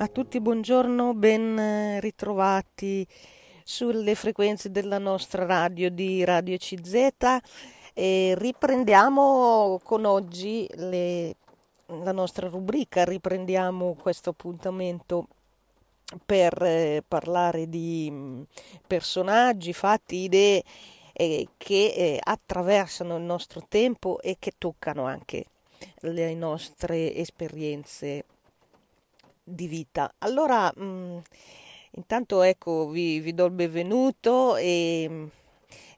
A tutti buongiorno, ben ritrovati sulle frequenze della nostra radio di Radio CZ e riprendiamo con oggi le, la nostra rubrica, riprendiamo questo appuntamento per eh, parlare di mm, personaggi, fatti, idee eh, che eh, attraversano il nostro tempo e che toccano anche le nostre esperienze di vita. Allora, mh, mm, intanto ecco, vi, vi, do il benvenuto e, e mm,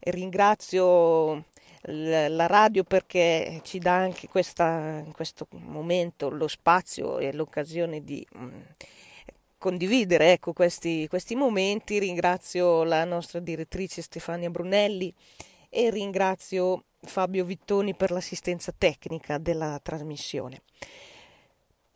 ringrazio la radio perché ci dà anche questa, in questo momento lo spazio e l'occasione di mh, mm, condividere ecco, questi, questi momenti. Ringrazio la nostra direttrice Stefania Brunelli e ringrazio Fabio Vittoni per l'assistenza tecnica della trasmissione.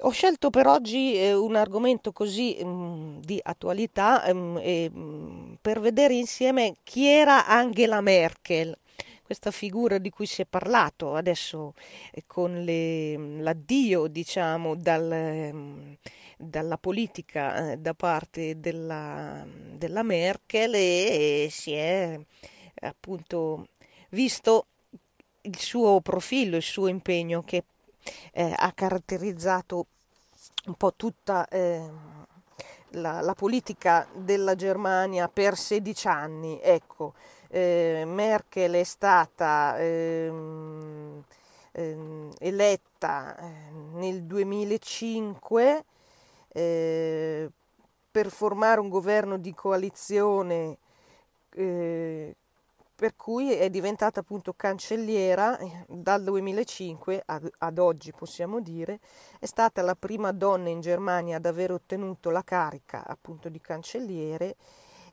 Ho scelto per oggi eh, un argomento così mm, di attualità mh, mm, per vedere insieme chi era Angela Merkel, questa figura di cui si è parlato adesso eh, con le, l'addio diciamo dal, dalla politica eh, da parte della, della Merkel e, e si è appunto visto il suo profilo, il suo impegno che eh, ha caratterizzato un po' tutta eh, la, la, politica della Germania per 16 anni. Ecco, eh, Merkel è stata ehm, ehm, eletta eh, nel 2005 eh, per formare un governo di coalizione eh, per cui è diventata appunto cancelliera eh, dal 2005 ad, ad, oggi possiamo dire, è stata la prima donna in Germania ad aver ottenuto la carica appunto di cancelliere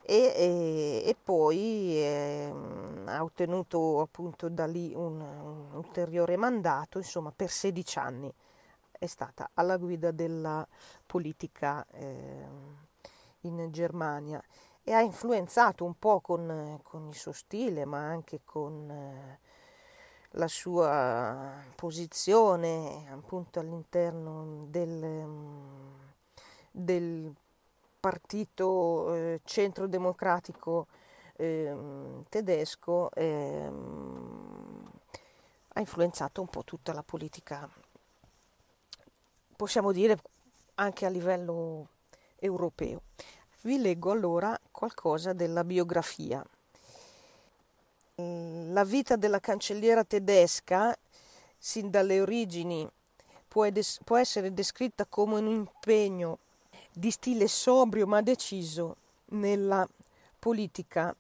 e, e, e poi eh, ha ottenuto appunto da lì un, un, ulteriore mandato, insomma per 16 anni è stata alla guida della politica eh, in Germania e ha influenzato un po' con, con il suo stile, ma anche con eh, la sua posizione appunto all'interno del, del partito eh, centrodemocratico eh, tedesco ehm, ha influenzato un po' tutta la politica, possiamo dire anche a livello europeo. Vi leggo allora qualcosa della biografia. Mm, la vita della cancelliera tedesca, sin dalle origini, può, ed- può essere descritta come un impegno di stile sobrio ma deciso nella politica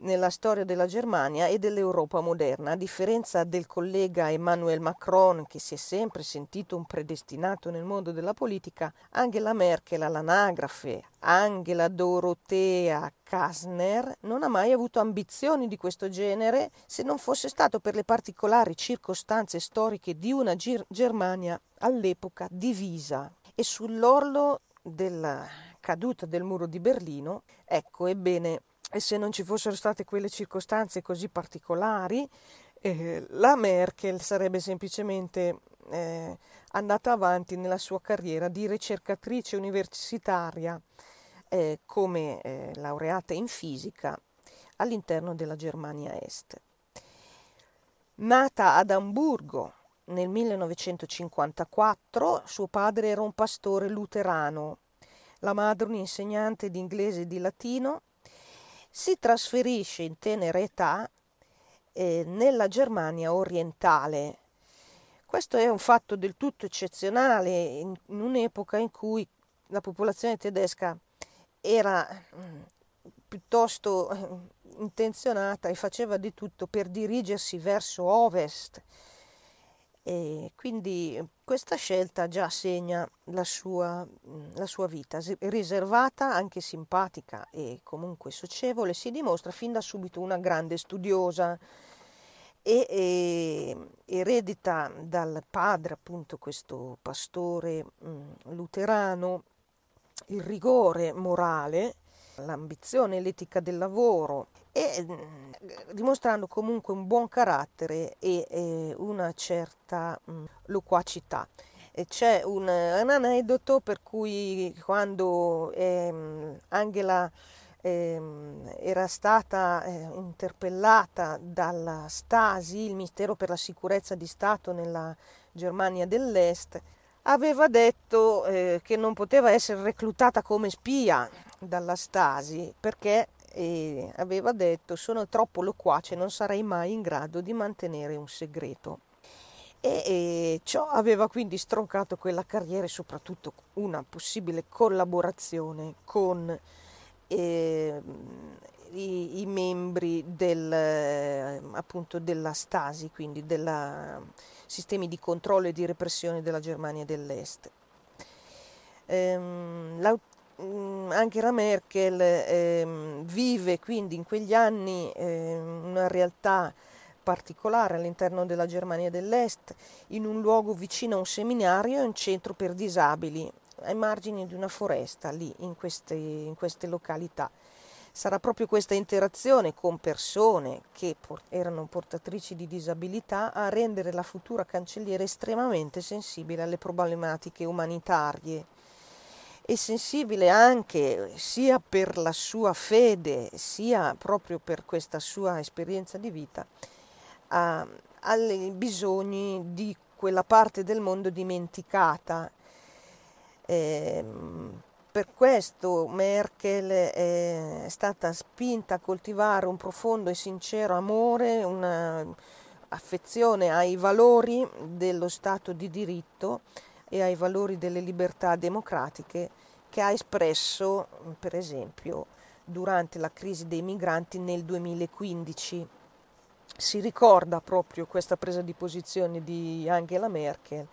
nella storia della Germania e dell'Europa moderna, a differenza del collega Emmanuel Macron, che si è sempre sentito un predestinato nel mondo della politica, Angela Merkel all'anagrafe, Angela Dorothea Kasner, non ha mai avuto ambizioni di questo genere se non fosse stato per le particolari circostanze storiche di una Gir- Germania all'epoca divisa. E sull'orlo della caduta del muro di Berlino, ecco, ebbene, e se non ci fossero state quelle circostanze così particolari, eh, la Merkel sarebbe semplicemente eh, andata avanti nella sua carriera di ricercatrice universitaria eh, come eh, laureata in fisica all'interno della Germania Est. Nata ad Amburgo nel 1954, suo padre era un pastore luterano, la madre un insegnante di inglese e di latino si trasferisce in tenera età eh, nella Germania orientale. Questo è un fatto del tutto eccezionale in, in un'epoca in cui la popolazione tedesca era mh, mm, piuttosto eh, intenzionata e faceva di tutto per dirigersi verso ovest e quindi questa scelta già segna la sua, la sua, vita, riservata, anche simpatica e comunque socievole, si dimostra fin da subito una grande studiosa e, e eredita dal padre, appunto questo pastore mh, luterano, il rigore morale, l'ambizione, l'etica del lavoro e mm, dimostrando comunque un buon carattere e, e una certa mh, mm, loquacità. E c'è un, un, aneddoto per cui quando ehm, Angela ehm, era stata eh, interpellata dalla Stasi, il Ministero per la Sicurezza di Stato nella Germania dell'Est, aveva detto eh, che non poteva essere reclutata come spia dalla Stasi perché eh, aveva detto sono troppo loquace, non sarei mai in grado di mantenere un segreto e, e ciò aveva quindi stroncato quella carriera e soprattutto una possibile collaborazione con eh, i, i, membri del, appunto della Stasi, quindi dei sistemi di controllo e di repressione della Germania dell'Est. Ehm, mm, anche la Merkel ehm, vive quindi in quegli anni ehm, una realtà particolare all'interno della Germania dell'Est, in un luogo vicino a un seminario e un centro per disabili, ai margini di una foresta, lì in queste, in queste località. Sarà proprio questa interazione con persone che erano portatrici di disabilità a rendere la futura cancelliera estremamente sensibile alle problematiche umanitarie e sensibile anche sia per la sua fede sia proprio per questa sua esperienza di vita a, ai bisogni di quella parte del mondo dimenticata. Eh, per questo Merkel è stata spinta a coltivare un profondo e sincero amore, un'affezione ai valori dello Stato di diritto e ai valori delle libertà democratiche che ha espresso, per esempio, durante la crisi dei migranti nel 2015 si ricorda proprio questa presa di posizione di Angela Merkel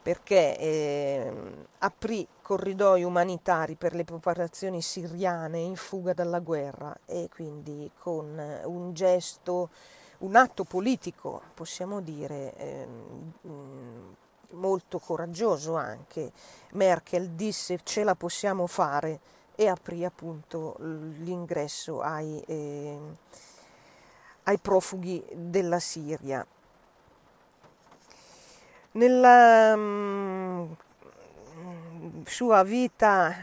perché eh, aprì corridoi umanitari per le popolazioni siriane in fuga dalla guerra e quindi con un gesto, un atto politico, possiamo dire, eh, molto coraggioso anche. Merkel disse ce la possiamo fare e aprì appunto l'ingresso ai... Eh, ai profughi della Siria. Nella um, sua vita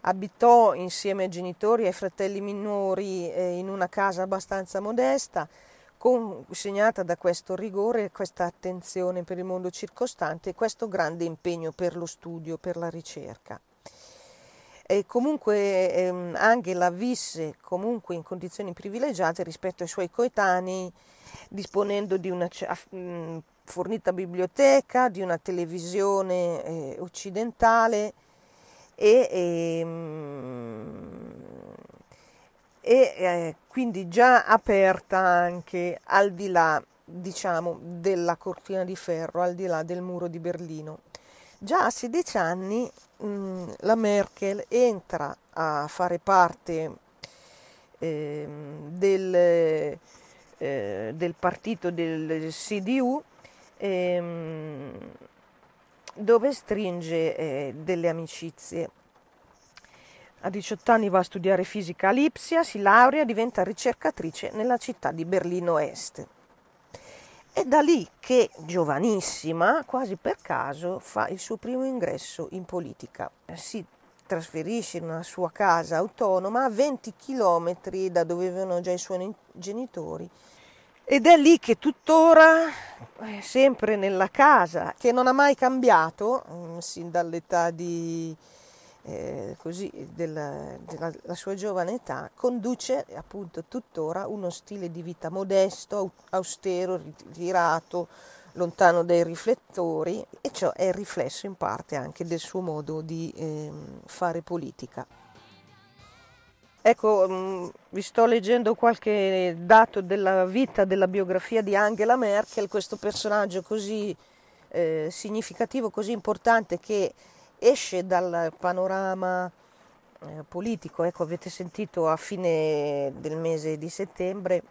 abitò insieme ai genitori e ai fratelli minori eh, in una casa abbastanza modesta, con, segnata da questo rigore, questa attenzione per il mondo circostante e questo grande impegno per lo studio, per la ricerca. E comunque ehm, Angela visse comunque in condizioni privilegiate rispetto ai suoi coetanei, disponendo di una mh, fornita biblioteca, di una televisione eh, occidentale e, ehm, e eh, quindi già aperta anche al di là diciamo della cortina di ferro, al di là del muro di Berlino. Già a 16 anni mh, mm, la Merkel entra a fare parte eh, del, eh, del, partito del CDU ehm, dove stringe eh, delle amicizie. A 18 anni va a studiare fisica a Lipsia, si laurea, diventa ricercatrice nella città di Berlino Est. È da lì che, giovanissima, quasi per caso, fa il suo primo ingresso in politica. Si trasferisce in una sua casa autonoma a 20 km da dove avevano già i suoi genitori ed è lì che tuttora, eh, sempre nella casa, che non ha mai cambiato, mm, sin dall'età di eh, così, della, della, sua giovane età, conduce appunto tuttora uno stile di vita modesto, austero, ritirato, lontano dai riflettori e ciò è riflesso in parte anche del suo modo di eh, fare politica. Ecco, mh, mm, vi sto leggendo qualche dato della vita, della biografia di Angela Merkel, questo personaggio così eh, significativo, così importante che esce dal panorama eh, politico. Ecco, avete sentito a fine del mese di settembre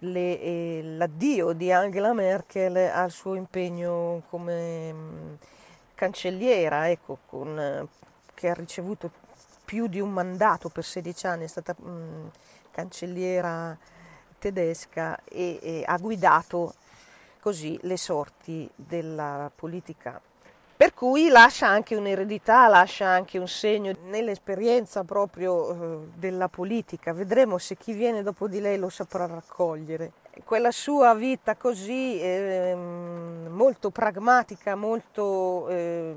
le, eh, l'addio di Angela Merkel al suo impegno come mh, mm, cancelliera, ecco, con, che ha ricevuto più di un mandato per 16 anni, è stata mh, mm, cancelliera tedesca e, e ha guidato così le sorti della politica. Per cui lascia anche un'eredità, lascia anche un segno nell'esperienza proprio eh, della politica. Vedremo se chi viene dopo di lei lo saprà raccogliere. Quella sua vita così eh, molto pragmatica, molto eh,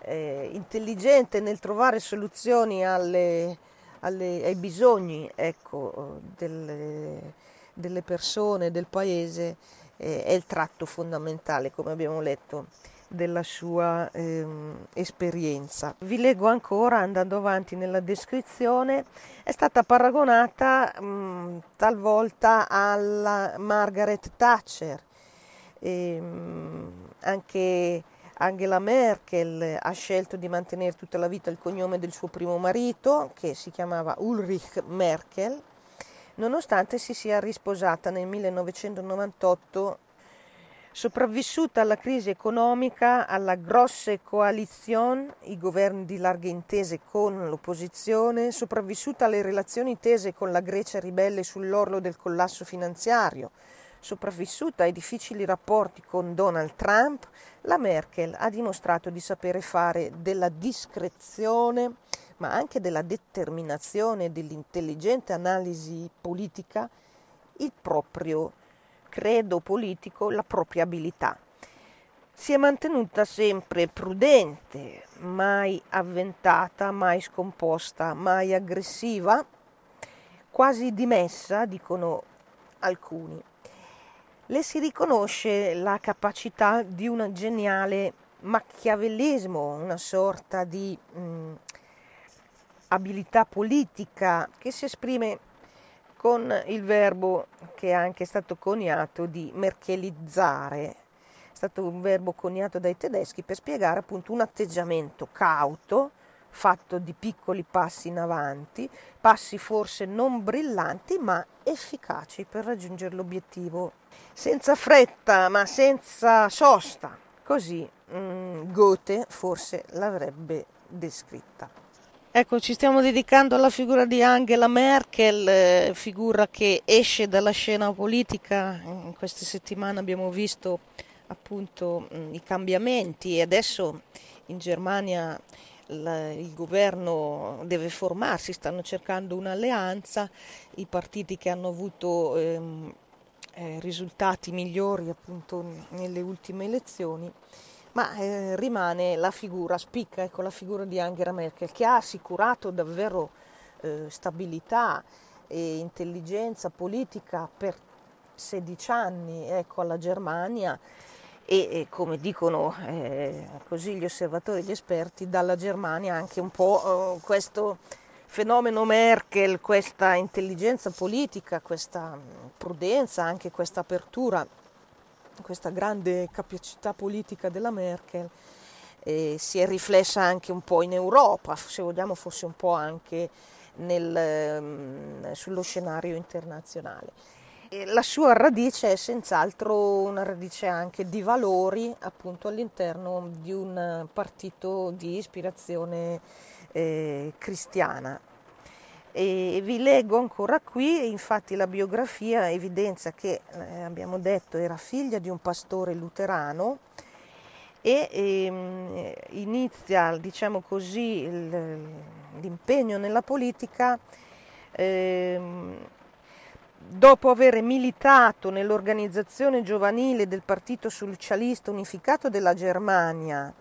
eh, intelligente nel trovare soluzioni alle, alle, ai bisogni ecco, delle, delle, persone, del paese, eh, è il tratto fondamentale, come abbiamo letto, della sua ehm, esperienza. Vi leggo ancora, andando avanti nella descrizione, è stata paragonata mh, talvolta alla Margaret Thatcher. E, mh, anche Angela Merkel ha scelto di mantenere tutta la vita il cognome del suo primo marito, che si chiamava Ulrich Merkel, nonostante si sia risposata nel 1998 sopravvissuta alla crisi economica, alla grosse coalizione, i governi di larghe intese con l'opposizione, sopravvissuta alle relazioni tese con la Grecia ribelle sull'orlo del collasso finanziario, sopravvissuta ai difficili rapporti con Donald Trump, la Merkel ha dimostrato di sapere fare della discrezione, ma anche della determinazione e dell'intelligente analisi politica il proprio credo politico, la propria abilità. Si è mantenuta sempre prudente, mai avventata, mai scomposta, mai aggressiva, quasi dimessa, dicono alcuni le si riconosce la capacità di un geniale macchiavellismo, una sorta di mh, abilità politica che si esprime con il verbo che è anche stato coniato di merkelizzare. È stato un verbo coniato dai tedeschi per spiegare appunto un atteggiamento cauto, fatto di piccoli passi in avanti, passi forse non brillanti ma efficaci per raggiungere l'obiettivo. Senza fretta ma senza sosta, così mm, Goethe forse l'avrebbe descritta. Ecco, ci stiamo dedicando alla figura di Angela Merkel, eh, figura che esce dalla scena politica. In queste settimane abbiamo visto appunto mm, i cambiamenti e adesso in Germania il governo deve formarsi, stanno cercando un'alleanza, i partiti che hanno avuto ehm, eh, risultati migliori appunto nelle ultime elezioni, ma eh, rimane la figura, spicca ecco, la figura di Angela Merkel che ha assicurato davvero eh, stabilità e intelligenza politica per 16 anni ecco, alla Germania. E, e come dicono eh, così gli osservatori e gli esperti, dalla Germania anche un po' eh, questo fenomeno Merkel, questa intelligenza politica, questa prudenza, anche questa apertura, questa grande capacità politica della Merkel eh, si è riflessa anche un po' in Europa, se vogliamo forse un po' anche nel, mm, sullo scenario internazionale la sua radice è senz'altro una radice anche di valori appunto all'interno di un partito di ispirazione eh, cristiana. E vi leggo ancora qui, infatti la biografia evidenzia che, eh, abbiamo detto, era figlia di un pastore luterano e ehm, inizia, diciamo così, il, l'impegno nella politica ehm, dopo aver militato nell'organizzazione giovanile del Partito Socialista Unificato della Germania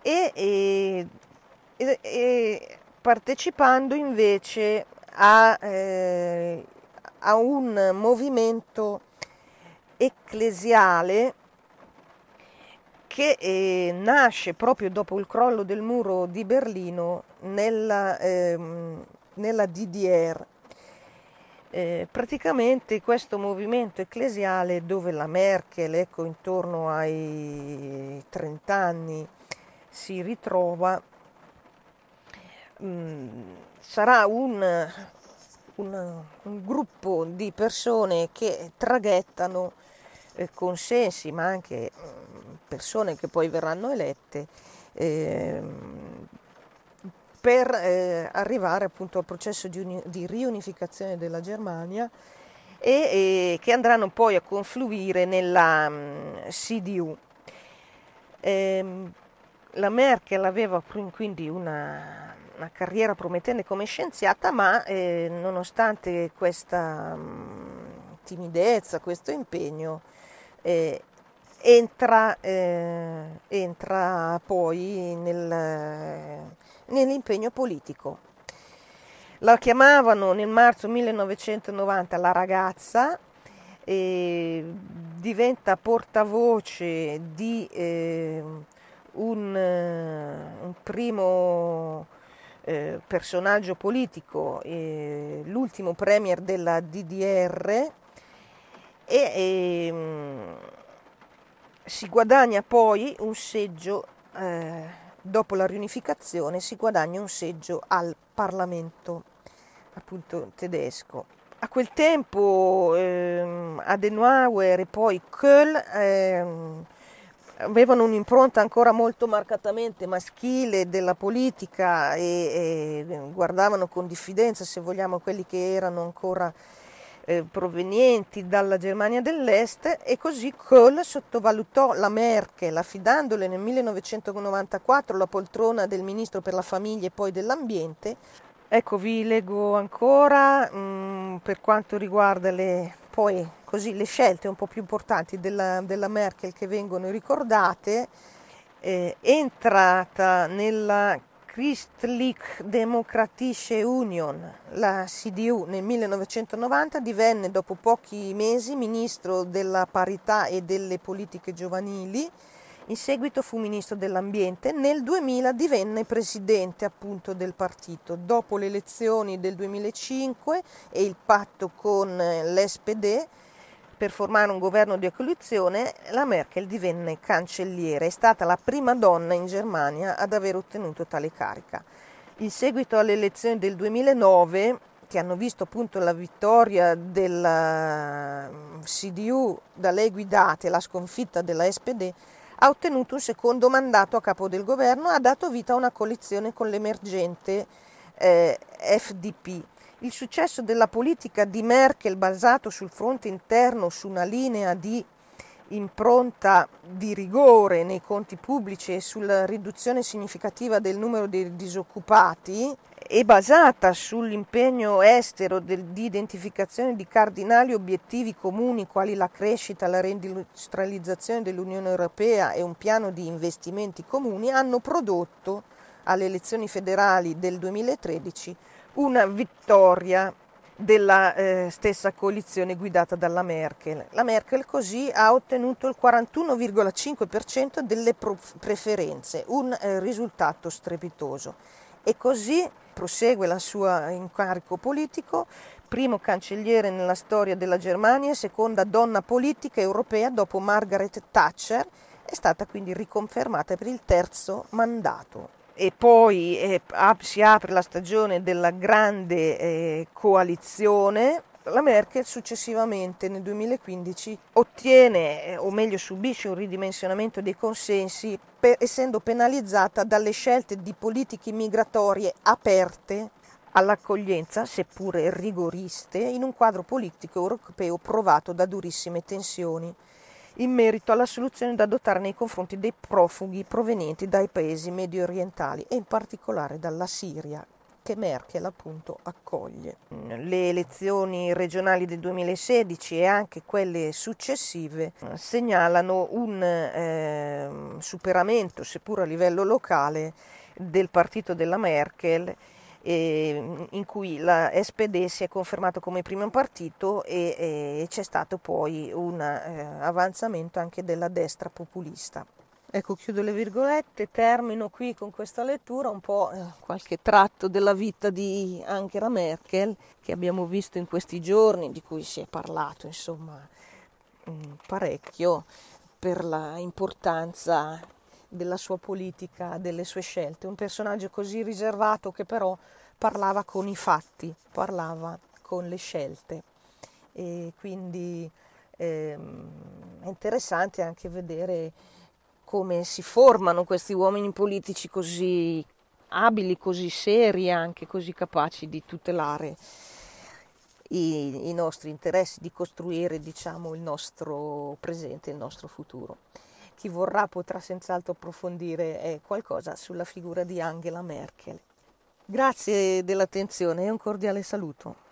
e, e, e partecipando invece a, eh, a un movimento ecclesiale che eh, nasce proprio dopo il crollo del muro di Berlino nella, eh, nella DDR eh, praticamente questo movimento ecclesiale dove la Merkel, ecco, intorno ai 30 anni, si ritrova, mh, mm, sarà un, un, un, gruppo di persone che traghettano eh, consensi, ma anche mm, persone che poi verranno elette, eh, per eh, arrivare appunto al processo di, uni- di, riunificazione della Germania e, e che andranno poi a confluire nella um, mm, CDU. Ehm, la Merkel aveva quindi una, una, carriera promettente come scienziata, ma eh, nonostante questa um, timidezza, questo impegno, eh, entra, eh, entra, poi nel, nell'impegno politico. La chiamavano nel marzo 1990 la ragazza, e diventa portavoce di eh, un, un, primo eh, personaggio politico, eh, l'ultimo premier della DDR e ehm, si guadagna poi un seggio, eh, dopo la riunificazione, si guadagna un seggio al Parlamento appunto tedesco. A quel tempo ehm, Adenauer e poi Kohl ehm, avevano un'impronta ancora molto marcatamente maschile della politica e, e, guardavano con diffidenza, se vogliamo, quelli che erano ancora eh, provenienti dalla Germania dell'Est e così Kohl sottovalutò la Merkel affidandole nel 1994 la poltrona del ministro per la famiglia e poi dell'ambiente. Ecco, vi leggo ancora mh, mm, per quanto riguarda le, poi, così, le scelte un po' più importanti della, della Merkel che vengono ricordate. Eh, entrata nella Christlich Demokratische Union, la CDU, nel 1990 divenne dopo pochi mesi ministro della parità e delle politiche giovanili, in seguito fu ministro dell'ambiente, nel 2000 divenne presidente appunto del partito. Dopo le elezioni del 2005 e il patto con l'SPD, per formare un governo di coalizione, la Merkel divenne cancelliere. È stata la prima donna in Germania ad aver ottenuto tale carica. In seguito alle elezioni del 2009, che hanno visto appunto la vittoria della mm, CDU da lei guidata e la sconfitta della SPD, ha ottenuto un secondo mandato a capo del governo e ha dato vita a una coalizione con l'emergente eh, FDP il successo della politica di Merkel basato sul fronte interno su una linea di impronta di rigore nei conti pubblici e sulla riduzione significativa del numero dei disoccupati è basata sull'impegno estero del, di identificazione di cardinali obiettivi comuni quali la crescita, la reindustrializzazione dell'Unione Europea e un piano di investimenti comuni, hanno prodotto alle elezioni federali del 2013 una vittoria della eh, stessa coalizione guidata dalla Merkel. La Merkel così ha ottenuto il 41,5% delle preferenze, un eh, risultato strepitoso. E così prosegue la sua incarico politico, primo cancelliere nella storia della Germania, seconda donna politica europea dopo Margaret Thatcher, è stata quindi riconfermata per il terzo mandato. E poi eh, si apre la stagione della grande eh, coalizione, la Merkel successivamente nel 2015 ottiene, o meglio subisce un ridimensionamento dei consensi per, essendo penalizzata dalle scelte di politiche migratorie aperte all'accoglienza, seppure rigoriste, in un quadro politico europeo provato da durissime tensioni in merito alla soluzione da adottare nei confronti dei profughi provenienti dai paesi medio orientali e in particolare dalla Siria che Merkel appunto accoglie. Le elezioni regionali del 2016 e anche quelle successive segnalano un eh, superamento, seppur a livello locale, del partito della Merkel eh, in cui la SPD si è confermato come primo partito e, e c'è stato poi un eh, avanzamento anche della destra populista. Ecco, chiudo le virgolette, termino qui con questa lettura un po' eh, qualche tratto della vita di Angela Merkel che abbiamo visto in questi giorni, di cui si è parlato insomma mm, parecchio per la importanza della sua politica, delle sue scelte. Un personaggio così riservato che però parlava con i fatti, parlava con le scelte. E quindi ehm, è interessante anche vedere come si formano questi uomini politici così abili, così seri, anche così capaci di tutelare i, i nostri interessi, di costruire diciamo, il nostro presente, il nostro futuro. Chi vorrà potrà senz'altro approfondire eh, qualcosa sulla figura di Angela Merkel. Grazie dell'attenzione e un cordiale saluto.